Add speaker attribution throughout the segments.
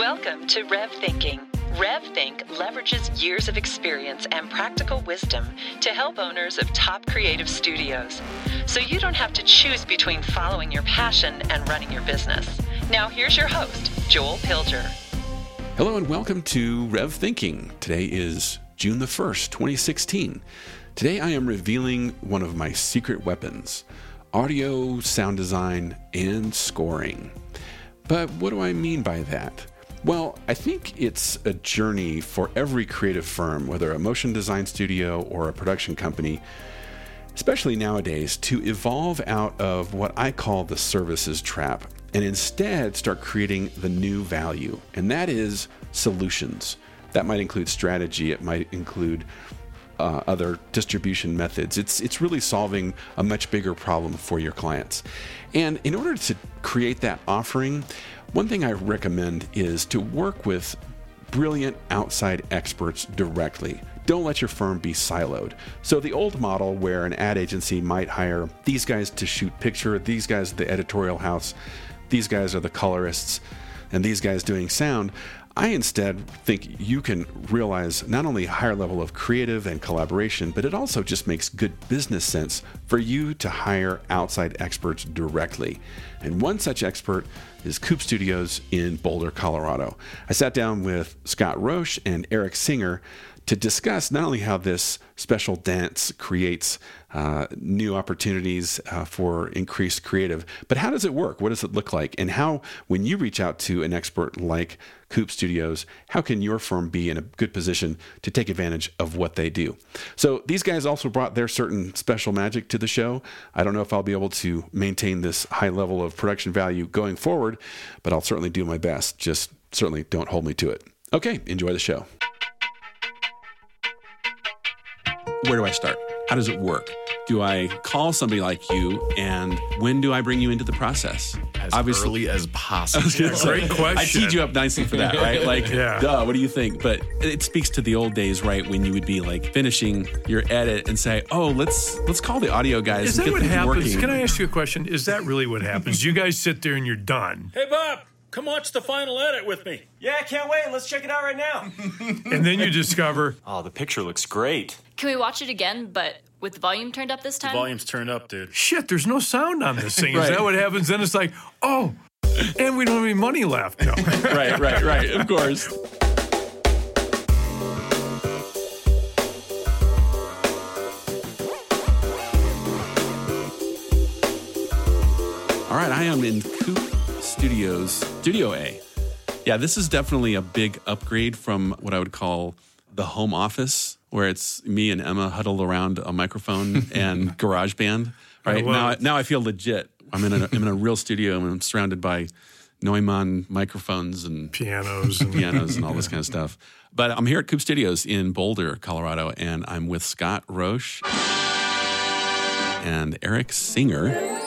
Speaker 1: Welcome to Rev Thinking. RevThink leverages years of experience and practical wisdom to help owners of top creative studios. So you don't have to choose between following your passion and running your business. Now, here's your host, Joel Pilger.
Speaker 2: Hello and welcome to Rev Thinking. Today is June the 1st, 2016. Today I am revealing one of my secret weapons audio, sound design, and scoring. But what do I mean by that? Well, I think it's a journey for every creative firm, whether a motion design studio or a production company, especially nowadays, to evolve out of what I call the services trap and instead start creating the new value. And that is solutions. That might include strategy, it might include uh, other distribution methods. It's it's really solving a much bigger problem for your clients. And in order to create that offering, one thing I recommend is to work with brilliant outside experts directly. Don't let your firm be siloed. So, the old model where an ad agency might hire these guys to shoot picture, these guys at the editorial house, these guys are the colorists, and these guys doing sound. I instead think you can realize not only a higher level of creative and collaboration, but it also just makes good business sense for you to hire outside experts directly. And one such expert is Coupe Studios in Boulder, Colorado. I sat down with Scott Roche and Eric Singer to discuss not only how this special dance creates uh, new opportunities uh, for increased creative, but how does it work? What does it look like? And how, when you reach out to an expert like Coupe Studios, how can your firm be in a good position to take advantage of what they do? So these guys also brought their certain special magic to the show. I don't know if I'll be able to maintain this high level of production value going forward, but I'll certainly do my best. Just certainly don't hold me to it. Okay, enjoy the show. where do I start? How does it work? Do I call somebody like you, and when do I bring you into the process?
Speaker 3: As Obviously, early as possible.
Speaker 4: Great question.
Speaker 2: I teed you up nicely for that, right? Like,
Speaker 4: yeah.
Speaker 2: duh, what do you think? But it speaks to the old days, right? When you would be like finishing your edit and say, "Oh, let's let's call the audio guys."
Speaker 4: Is
Speaker 2: that
Speaker 4: what happens?
Speaker 2: Working.
Speaker 4: Can I ask you a question? Is that really what happens? you guys sit there and you're done.
Speaker 5: Hey, Bob. Come watch the final edit with me.
Speaker 6: Yeah, I can't wait. Let's check it out right now.
Speaker 4: and then you discover,
Speaker 6: oh, the picture looks great.
Speaker 7: Can we watch it again, but with the volume turned up this time?
Speaker 5: The volume's turned up, dude.
Speaker 4: Shit, there's no sound on this thing. Is that what happens? Then it's like, oh, and we don't have any money left. No.
Speaker 2: right, right, right. Of course. All right, I am in Coupe Studios, Studio A. Yeah, this is definitely a big upgrade from what I would call the home office, where it's me and Emma huddled around a microphone and GarageBand. Right now, now I feel legit. I'm in a, I'm in a real studio and I'm surrounded by Neumann microphones and
Speaker 4: pianos and
Speaker 2: pianos and all this kind of stuff. But I'm here at Coupe Studios in Boulder, Colorado, and I'm with Scott Roche and Eric Singer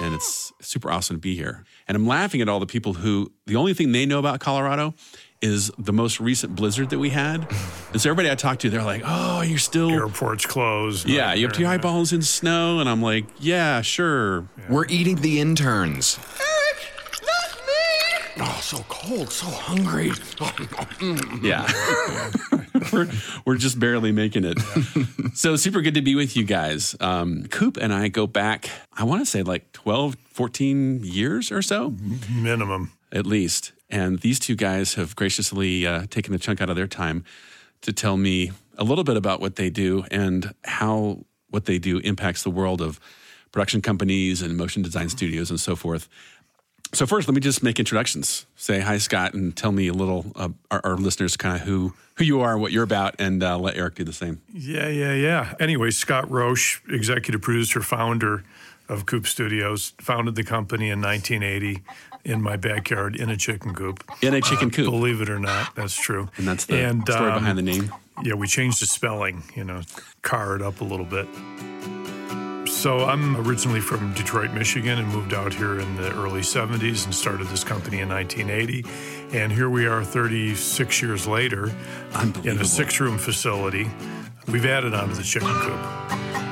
Speaker 2: and it's super awesome to be here. And I'm laughing at all the people who the only thing they know about Colorado is the most recent blizzard that we had. And so everybody I talked to, they're like, "Oh, you're still
Speaker 4: airports closed."
Speaker 2: Yeah, you have two eyeballs in snow, and I'm like, "Yeah, sure."
Speaker 3: Yeah. We're eating the interns.
Speaker 8: Eric, not me.
Speaker 3: Oh, so cold, so hungry.
Speaker 2: yeah. we're, we're just barely making it. so super good to be with you guys. Um, Coupe and I go back, I want to say like 12, 14 years or so.
Speaker 4: Minimum.
Speaker 2: At least. And these two guys have graciously uh, taken a chunk out of their time to tell me a little bit about what they do and how what they do impacts the world of production companies and motion design studios and so forth. So first, let me just make introductions. Say hi, Scott, and tell me a little, uh, our, our, listeners, kind of who who you are, what you're about, and uh, let Eric do the same.
Speaker 4: Yeah, yeah, yeah. Anyway, Scott Roche, executive producer, founder of Coupe Studios, founded the company in 1980 in my backyard in a chicken coop.
Speaker 2: In a chicken coop,
Speaker 4: believe it or not, that's true.
Speaker 2: And that's the and, story um, behind the name.
Speaker 4: Yeah, we changed the spelling. You know, car it up a little bit. So I'm originally from Detroit, Michigan, and moved out here in the early 70s and started this company in 1980. And here we are 36 years later in a six room facility. We've added on to the chicken coop.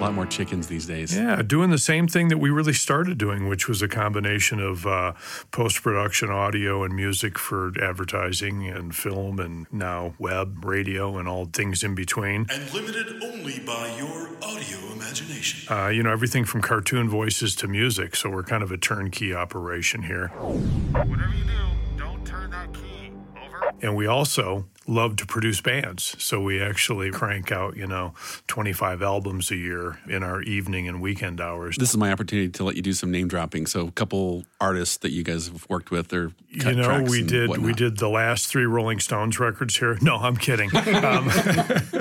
Speaker 2: A lot more chickens these days.
Speaker 4: Yeah, doing the same thing that we really started doing, which was a combination of uh, post production audio and music for advertising and film and now web, radio, and all things in between.
Speaker 9: And limited only by your audio imagination.
Speaker 4: Uh, you know, everything from cartoon voices to music. So we're kind of a turnkey operation here.
Speaker 10: Whatever you do,
Speaker 4: And we also love to produce bands. So we actually crank out, you know, 25 albums a year in our evening and weekend hours.
Speaker 2: This is my opportunity to let you do some name dropping. So a couple artists that you guys have worked with or
Speaker 4: you know we did
Speaker 2: whatnot.
Speaker 4: we did the last three Rolling Stones records here. No, I'm kidding. Um,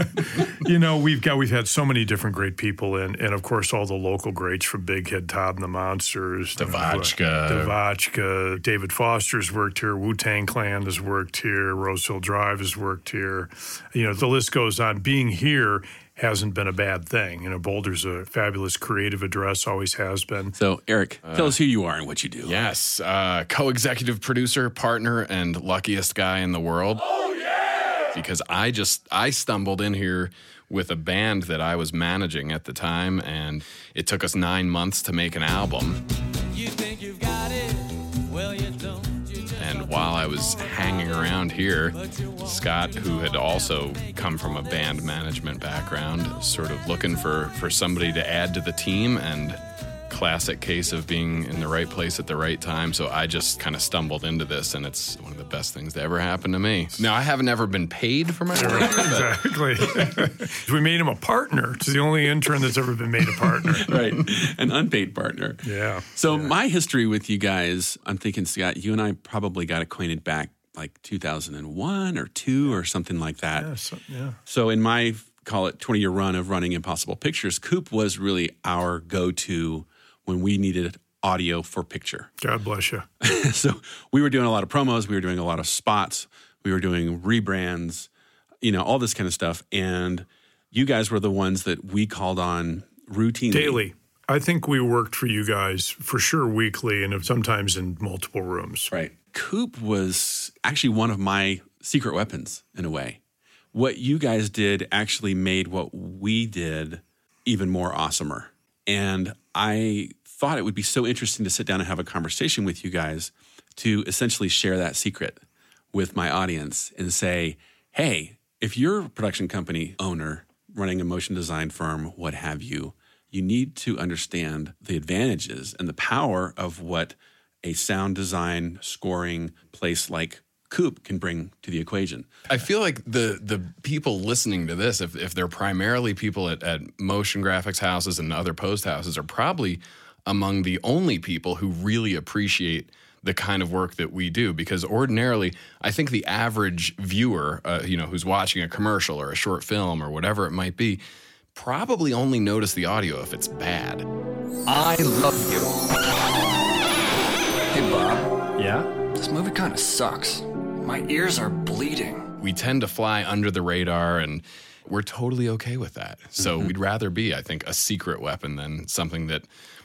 Speaker 4: you know we've got we've had so many different great people in, and of course all the local greats from Big Head Todd and the Monsters,
Speaker 3: Devotchka.
Speaker 4: Devotchka, David Foster's worked here, Wu Tang Clan has worked here, Rosehill Drive has worked here. You know the list goes on. Being here hasn't been a bad thing. You know, Boulder's a fabulous creative address, always has been.
Speaker 2: So, Eric, tell us who you are and what you do.
Speaker 3: Yes, uh, co-executive producer, partner, and luckiest guy in the world. Oh yeah! Because I just I stumbled in here with a band that I was managing at the time, and it took us nine months to make an album. While I was hanging around here, Scott, who had also come from a band management background, sort of looking for, for somebody to add to the team and classic case of being in the right place at the right time. So I just kind of stumbled into this, and it's one of the best things that ever happened to me. Now, I haven't ever been paid for my work.
Speaker 4: Exactly. we made him a partner. It's the only intern that's ever been made a partner.
Speaker 2: right. An unpaid partner.
Speaker 4: Yeah.
Speaker 2: So my history with you guys, I'm thinking, Scott, you and I probably got acquainted back like 2001 or two or something like that.
Speaker 4: Yeah, so, yeah.
Speaker 2: So in my call it 20 year run of running Impossible Pictures, Coupe was really our go to when we needed audio for picture.
Speaker 4: God bless you.
Speaker 2: so we were doing a lot of promos, we were doing a lot of spots, we were doing rebrands, you know, all this kind of stuff. And you guys were the ones that we called on routinely.
Speaker 4: Daily. I think we worked for you guys for sure weekly and sometimes in multiple rooms.
Speaker 2: Right. Coupe was actually one of my secret weapons in a way. What you guys did actually made what we did even more awesomer. And I thought it would be so interesting to sit down and have a conversation with you guys to essentially share that secret with my audience and say, hey, if you're a production company owner running a motion design firm, what have you, you need to understand the advantages and the power of what a sound design scoring place like Coupe can bring to the equation.
Speaker 3: I feel like the the people listening to this, if, if they're primarily people at, at motion graphics houses and other post houses, are probably among the only people who really appreciate the kind of work that we do. Because ordinarily, I think the average viewer, uh, you know, who's watching a commercial or a short film or whatever it might be, probably only notice the audio if it's bad.
Speaker 11: I love you. Hey, Bob.
Speaker 12: Yeah?
Speaker 11: This movie kind of sucks. My ears are bleeding.
Speaker 3: We tend to fly under the radar and we're totally okay with that. So
Speaker 2: Mm-hmm.
Speaker 3: we'd rather be, I think, a secret weapon than something that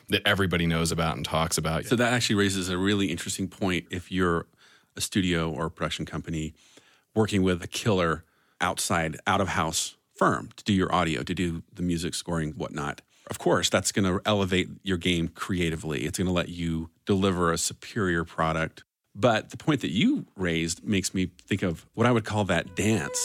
Speaker 3: that everybody knows about and talks about.
Speaker 2: So that actually raises a really interesting point if you're a studio or a production company working with a killer outside, out of house firm to do your audio, to do the music scoring, whatnot. Of course, that's going to elevate your game creatively. It's going to let you deliver a superior product. But the point that you raised makes me think of what I would call that dance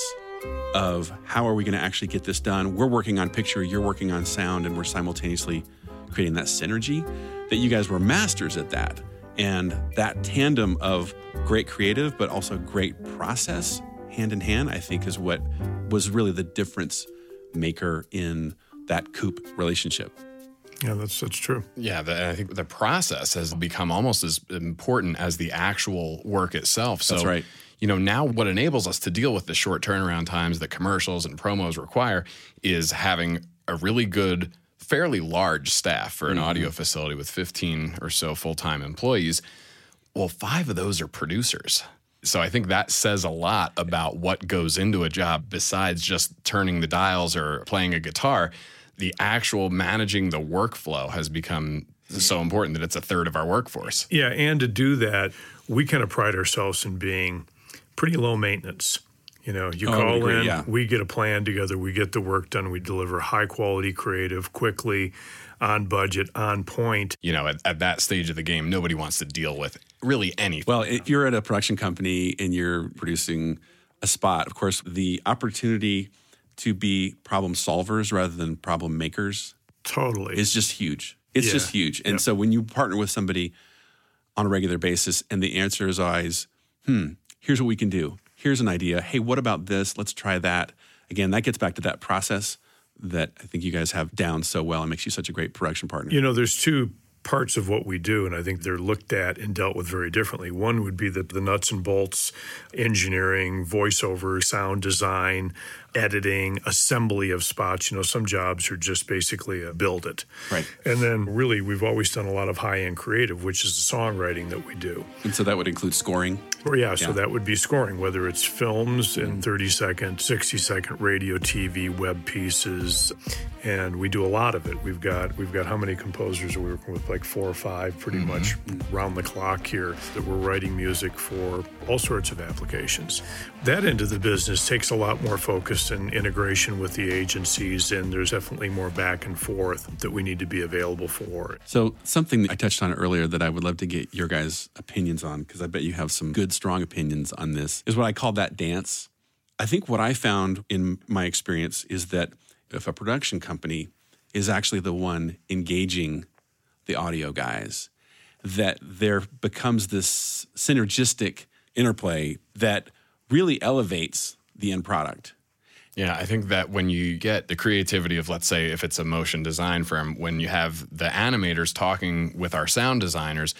Speaker 2: of how are we going to actually get this done? We're working on picture, you're working on sound, and we're simultaneously creating that synergy. That you guys were masters at that. And that tandem of great creative, but also great process hand in hand, I think is what was really the difference maker in that Coupe relationship.
Speaker 4: Yeah, that's that's true.
Speaker 3: Yeah, the, I think the process has become almost as important as the actual work itself. So,
Speaker 2: That's right.
Speaker 3: You know, now what enables us to deal with the short turnaround times that commercials and promos require is having a really good, fairly large staff for an
Speaker 2: Mm-hmm.
Speaker 3: audio facility with 15 or so full time employees. Well, five of those are producers. So I think that says a lot about what goes into a job besides just turning the dials or playing a guitar. The actual managing the workflow has become so important that it's a third of our workforce.
Speaker 4: Yeah, and to do that, we kind of pride ourselves in being pretty low maintenance. You know, you
Speaker 2: Oh,
Speaker 4: call
Speaker 2: agree,
Speaker 4: in,
Speaker 2: yeah.
Speaker 4: we get a plan together, we get the work done, we deliver high quality creative quickly, on budget, on point.
Speaker 3: You know, at, at that stage of the game, nobody wants to deal with really anything.
Speaker 2: Well, if you're at a production company and you're producing a spot, of course, the opportunity to be problem solvers rather than problem makers
Speaker 4: Totally.
Speaker 2: is just huge. It's
Speaker 4: Yeah.
Speaker 2: just huge. And
Speaker 4: Yep.
Speaker 2: so when you partner with somebody on a regular basis and the answer is always, hmm, here's what we can do. Here's an idea. Hey, what about this? Let's try that. Again, that gets back to that process that I think you guys have down so well and makes you such a great production partner.
Speaker 4: You know, there's two parts of what we do, and I think they're looked at and dealt with very differently. One would be the, the nuts and bolts, engineering, voiceover, sound design, editing, assembly of spots. You know, some jobs are just basically a build it.
Speaker 2: Right.
Speaker 4: And then really, we've always done a lot of high end creative, which is the songwriting that we do.
Speaker 2: And so that would include scoring.
Speaker 4: Or yeah, so that would be scoring, whether it's films in mm-hmm. 30 second, 60 second radio, TV, web pieces, and we do a lot of it. We've got we've got how many composers are we working with? Like four or five, pretty mm-hmm. much round the clock here that we're writing music for all sorts of applications. That end of the business takes a lot more focus and integration with the agencies, and there's definitely more back and forth that we need to be available for.
Speaker 2: So something that I touched on earlier that I would love to get your guys' opinions on, because I bet you have some good, strong opinions on this, is what I call that dance. I think what I found in my experience is that if a production company is actually the one engaging the audio guys, that there becomes this synergistic interplay that really elevates the end product.
Speaker 3: Yeah, I think that when you get the creativity of, let's say, if it's a motion design firm, when you have the animators talking with our sound designers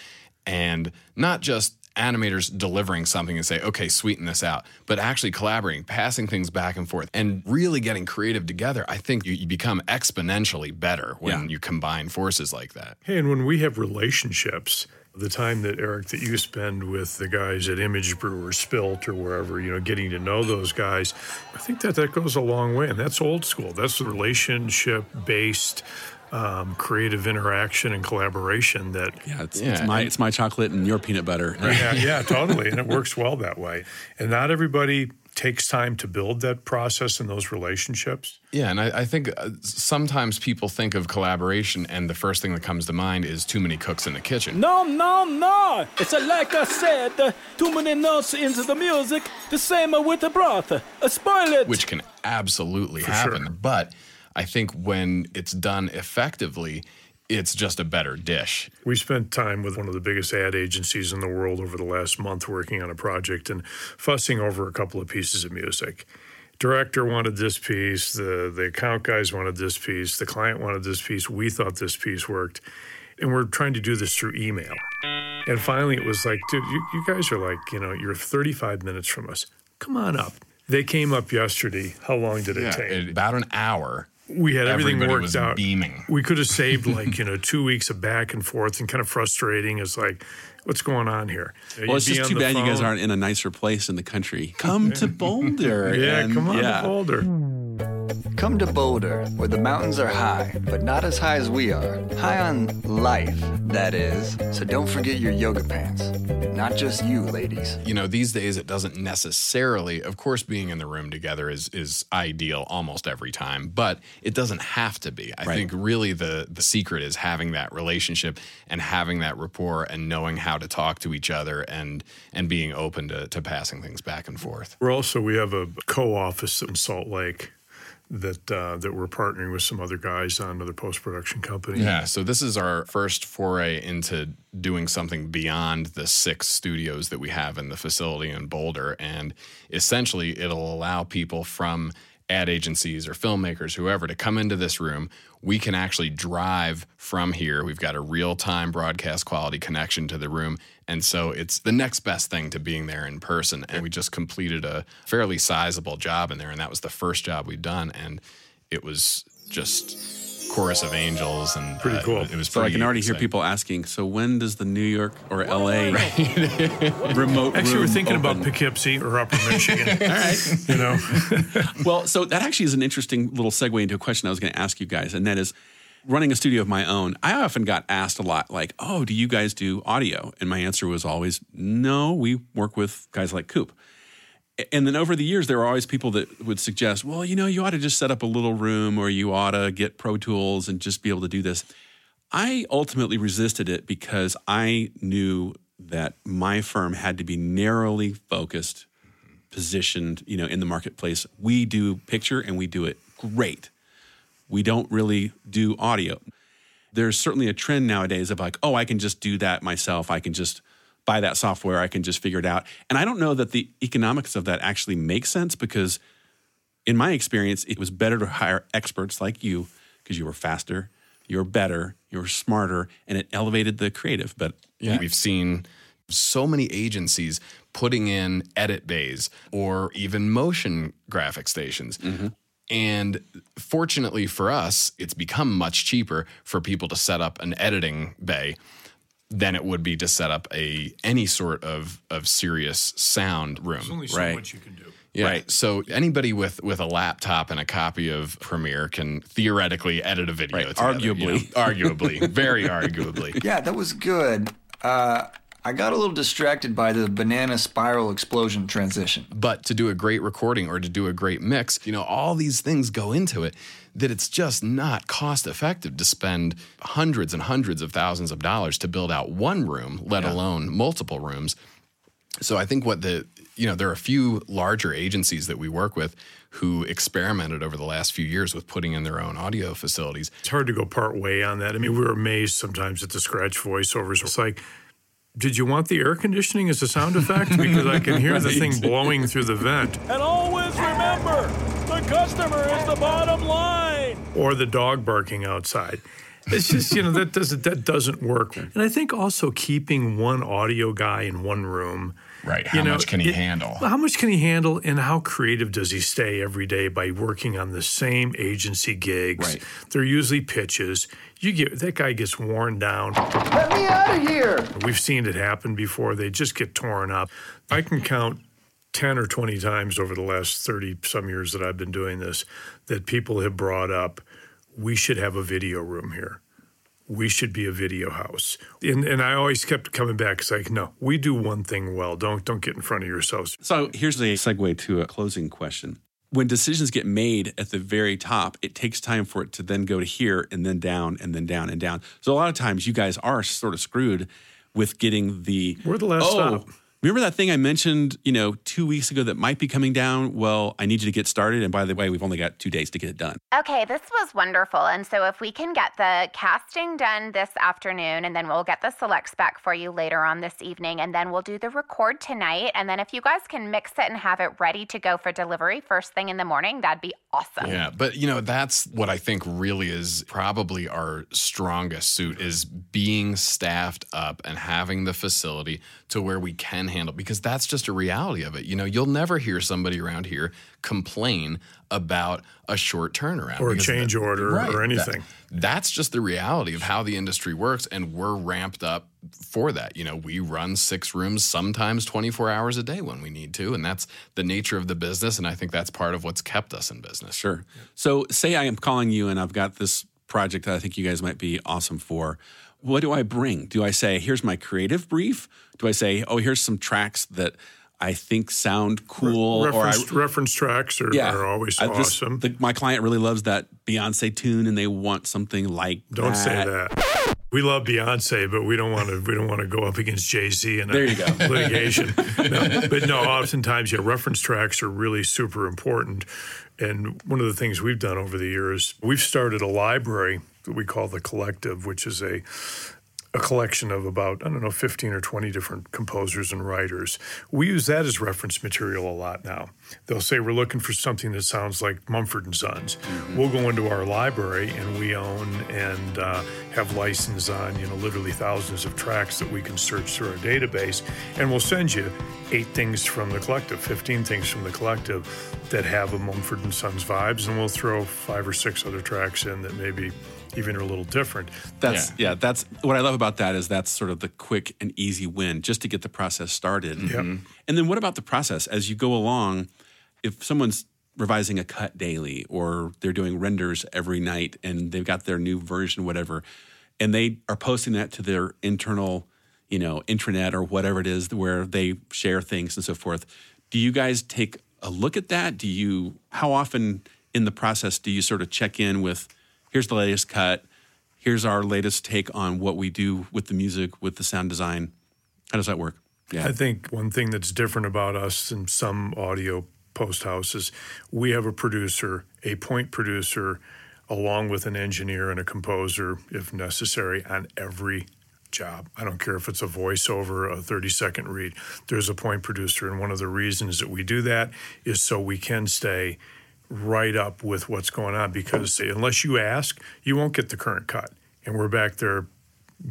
Speaker 3: and not just animators delivering something and say, okay, sweeten this out, but actually collaborating, passing things back and forth, and really getting creative together, I think you, you become exponentially better when
Speaker 2: Yeah.
Speaker 3: you combine forces like that.
Speaker 4: Hey, and when we have relationships, the time that Eric that you spend with the guys at Image Brew or Spilt or wherever, you know, getting to know those guys, I think that that goes a long way, and that's old school. That's the relationship based. Um, creative interaction and collaboration that
Speaker 2: Yeah, it's,
Speaker 3: Yeah,
Speaker 2: it's my
Speaker 3: and-
Speaker 2: it's my chocolate and your peanut butter.
Speaker 4: yeah, yeah, totally. And it works well that way. And not everybody takes time to build that process and those relationships.
Speaker 3: Yeah, and I, I think uh, sometimes people think of collaboration, and the first thing that comes to mind is too many cooks in the kitchen.
Speaker 12: No, no, no. It's like I said, uh, too many notes into the music. The same uh, with the broth. Uh, spoil it.
Speaker 3: which can absolutely
Speaker 4: For
Speaker 3: happen.
Speaker 4: sure.
Speaker 3: But I think when it's done effectively, it's just a better dish.
Speaker 4: We spent time with one of the biggest ad agencies in the world over the last month working on a project and fussing over a couple of pieces of music. Director wanted this piece, the, the account guys wanted this piece, the client wanted this piece, we thought this piece worked. And we're trying to do this through email. And finally, it was like, dude, you, you guys are like, you know, you're 35 minutes from us. Come on up. They came up yesterday. How long did it take?
Speaker 3: About an hour.
Speaker 4: We had everything
Speaker 3: Everybody
Speaker 4: worked
Speaker 3: was
Speaker 4: out.
Speaker 3: beaming.
Speaker 4: We could have saved like you know two weeks of back and forth and kind of frustrating. It's like, what's going on here?
Speaker 2: Well, it's
Speaker 4: You'd be
Speaker 2: just too
Speaker 4: the
Speaker 2: bad you guys aren't in a nicer place in the country. Come to Boulder.
Speaker 4: Yeah,
Speaker 2: and-
Speaker 4: come on
Speaker 2: yeah.
Speaker 4: to Boulder.
Speaker 11: Come to Boulder, where the mountains are high, but not as high as we are. High on life, that is. So don't forget your yoga pants. Not just you, ladies.
Speaker 3: You know, these days it doesn't necessarily, of course, being in the room together is is ideal almost every time, but it doesn't have to be. I
Speaker 2: Right.
Speaker 3: think really the the secret is having that relationship and having that rapport and knowing how to talk to each other and and being open to, to passing things back and forth.
Speaker 4: We're also we have a co-office in Salt Lake that uh, that we're partnering with some other guys on another post production company.
Speaker 3: Yeah, so this is our first foray into doing something beyond the six studios that we have in the facility in Boulder. And essentially, it'll allow people from ad agencies or filmmakers, whoever, to come into this room. We can actually drive from here. We've got a real time broadcast quality connection to the room. And so it's the next best thing to being there in person. And we just completed a fairly sizable job in there. And that was the first job we've done. And it was just chorus of angels and
Speaker 4: Pretty
Speaker 3: uh,
Speaker 4: cool.
Speaker 3: It was
Speaker 2: So I can already hear people asking. So when does the New York or L.A. remote
Speaker 4: Actually, we're
Speaker 2: room
Speaker 4: thinking about? Poughkeepsie or Upper Michigan. All right, you know.
Speaker 2: Well, so that actually is an interesting little segue into a question I was going to ask you guys, and that is running a studio of my own. I often got asked a lot, like, "Oh, do you guys do audio?" And my answer was always, "No, we work with guys like Coupe." And then over the years, there were always people that would suggest, well, you know, you ought to just set up a little room or you ought to get Pro Tools and just be able to do this. I ultimately resisted it because I knew that my firm had to be narrowly focused, positioned, you know, in the marketplace. We do picture and we do it great. We don't really do audio. There's certainly a trend nowadays of like, oh, I can just do that myself. I can just buy that software. I can just figure it out. And I don't know that the economics of that actually makes sense because, in my experience, it was better to hire experts like you because you were faster, you were better, you were smarter, and it elevated the creative. But
Speaker 3: yeah, we've seen so many agencies putting in edit bays or even motion graphic stations.
Speaker 2: Mm-hmm.
Speaker 3: And fortunately for us, it's become much cheaper for people to set up an editing bay than it would be to set up a any sort of of serious sound room.
Speaker 4: There's only so
Speaker 3: right?
Speaker 4: much you can do.
Speaker 3: Yeah.
Speaker 2: Right.
Speaker 3: So anybody with with a laptop and a copy of Premiere can theoretically edit a video.
Speaker 2: Right.
Speaker 3: together, you know?
Speaker 2: Arguably.
Speaker 3: arguably, very arguably.
Speaker 11: Yeah, that was good. Uh, I got a little distracted by the banana spiral explosion transition.
Speaker 3: But to do a great recording or to do a great mix, you know, all these things go into it that it's just not cost effective to spend hundreds and hundreds of thousands of dollars to build out one room, let
Speaker 2: Yeah.
Speaker 3: alone multiple rooms. So I think what the you know, there are a few larger agencies that we work with who experimented over the last few years with putting in their own audio facilities.
Speaker 4: It's hard to go part way on that. I mean, we're amazed sometimes at the scratch voiceovers. It's like, did you want the air conditioning as a sound effect? Because I can hear the thing blowing through the vent.
Speaker 12: And always remember, the customer is the bottom line.
Speaker 4: or the dog barking outside. It's just you know that doesn't that doesn't work. And I think also keeping one audio guy in one room.
Speaker 3: Right.
Speaker 4: you
Speaker 3: How
Speaker 4: know,
Speaker 3: much can he
Speaker 4: it-
Speaker 3: handle?
Speaker 4: How much can he handle, and how creative does he stay every day by working on the same agency gigs?
Speaker 2: Right.
Speaker 4: They're usually pitches. You get that guy gets worn down.
Speaker 8: Let me out of here!
Speaker 4: We've seen it happen before. They just get torn up. I can count 10 or 20 times over the last 30 some years that I've been doing this that people have brought up, we should have a video room here. We should be a video house. And, and I always kept coming back. It's like, no, we do one thing well. Don't, don't get in front of yourselves.
Speaker 2: So here's a segue to a closing question. When decisions get made at the very top, it takes time for it to then go to here and then down and then down and down. So a lot of times you guys are sort of screwed with getting the
Speaker 4: We're the last
Speaker 2: oh,
Speaker 4: stop.
Speaker 2: Remember that thing I mentioned, you know, two weeks ago that might be coming down? Well, I need you to get started. And by the way, we've only got two days to get it done.
Speaker 13: Okay, this was wonderful. And so, if we can get the casting done this afternoon, and then we'll get the selects back for you later on this evening, and then we'll do the record tonight. And then, if you guys can mix it and have it ready to go for delivery first thing in the morning, that'd be awesome.
Speaker 3: Yeah, but you know that's what I think really is probably our strongest suit is being staffed up and having the facility to where we can handle because that's just a reality of it. You know, you'll never hear somebody around here complain about a short turnaround
Speaker 4: Or a
Speaker 3: because
Speaker 4: change order or
Speaker 3: that-
Speaker 4: anything.
Speaker 3: that's just the reality of how the industry works and we're ramped up for that. You know, we run six rooms sometimes 24 hours a day when we need to and that's the nature of the business and I think that's part of what's kept us in business.
Speaker 2: Sure. So, say I am calling you and I've got this project that I think you guys might be awesome for. What do I bring? Do I say, here's my creative brief? Do I say, oh, here's some tracks that I think sound cool?
Speaker 4: reference, reference tracks are,
Speaker 2: yeah,
Speaker 4: are always
Speaker 2: I just-
Speaker 4: awesome.
Speaker 2: the- my client really loves that Beyonce tune and they want something like
Speaker 4: Don't
Speaker 2: that.
Speaker 4: say that. We love Beyonce, but we don't want to. We don't want to go up against Jay Z in a
Speaker 2: There you go.
Speaker 4: litigation. No, but no, oftentimes, yeah, reference tracks are really super important. And one of the things we've done over the years, we've started a library we call the Collective, which is a a collection of about, I don't know, 15 or 20 different composers and writers. We use that as reference material a lot now. They'll say we're looking for something that sounds like Mumford and Sons. We'll go into our library and we own and uh, have license on, you know, literally thousands of tracks that we can search through our database. And we'll send you eight things from the collective, 15 things from the collective that have a Mumford and Sons vibes. And we'll throw five or six other tracks in that maybe even are a little different.
Speaker 2: That's yeah. That's what I love about that is that's sort of the quick and easy win just to get the process started.
Speaker 4: Yep. Mm-hmm.
Speaker 2: And then what about the process as you go along? If someone's revising a cut daily or they're doing renders every night and they've got their new version, whatever, and they are posting that to their internal, you know, intranet or whatever it is where they share things and so forth. Do you guys take a look at that? Do you, how often in the process do you sort of check in with, here's the latest cut, here's our latest take on what we do with the music, with the sound design? How does that work?
Speaker 4: Yeah. I think one thing that's different about us and some audio post houses, we have a producer, a point producer, along with an engineer and a composer, if necessary, on every job. I don't care if it's a voiceover, a 30 second read, there's a point producer. And one of the reasons that we do that is so we can stay right up with what's going on because oh. unless you ask, you won't get the current cut. And we're back there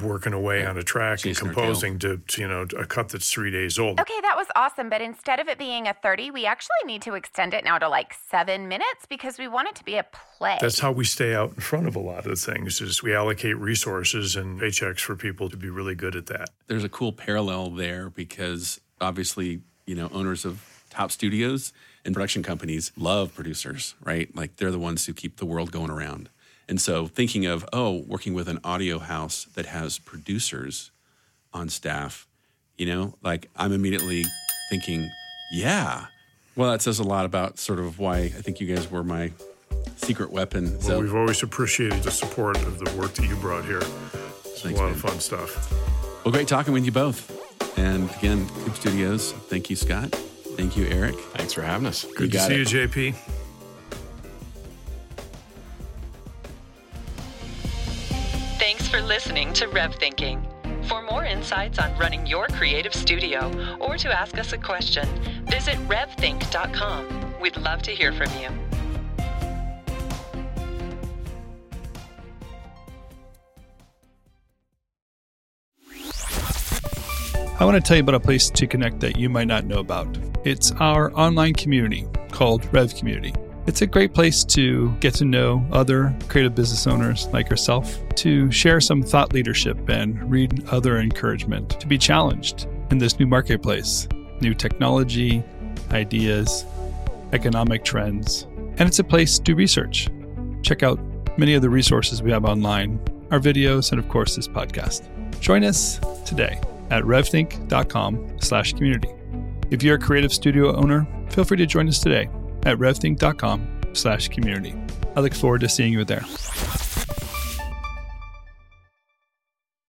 Speaker 4: working away on a track and composing to, to, you know a cut that's three days old.
Speaker 13: Okay, that was awesome. But instead of it being a thirty, we actually need to extend it now to like seven minutes because we want it to be a play.
Speaker 4: That's how we stay out in front of a lot of things. Is we allocate resources and paychecks for people to be really good at that.
Speaker 2: There's a cool parallel there because obviously you know owners of top studios and production companies love producers, right? Like they're the ones who keep the world going around. And so thinking of, oh, working with an audio house that has producers on staff, you know, like I'm immediately thinking, yeah. Well, that says a lot about sort of why I think you guys were my secret weapon.
Speaker 4: Well, so, we've always appreciated the support of the work that you brought here. It's Thanks, a lot man. of fun stuff.
Speaker 2: Well, great talking with you both. And again, Coupe Studios, thank you, Scott. Thank you, Eric.
Speaker 3: Thanks for having us.
Speaker 4: Good you to see it. you, JP.
Speaker 1: Thanks for listening to Rev Thinking. For more insights on running your creative studio or to ask us a question, visit revthink.com. We'd love to hear from you.
Speaker 14: I want to tell you about a place to connect that you might not know about. It's our online community called Rev Community. It's a great place to get to know other creative business owners like yourself, to share some thought leadership and read other encouragement, to be challenged in this new marketplace, new technology, ideas, economic trends. And it's a place to research. Check out many of the resources we have online, our videos, and of course this podcast. Join us today at revthink.com slash community. If you're a creative studio owner, feel free to join us today at revthink.com slash community. I look forward to seeing you there.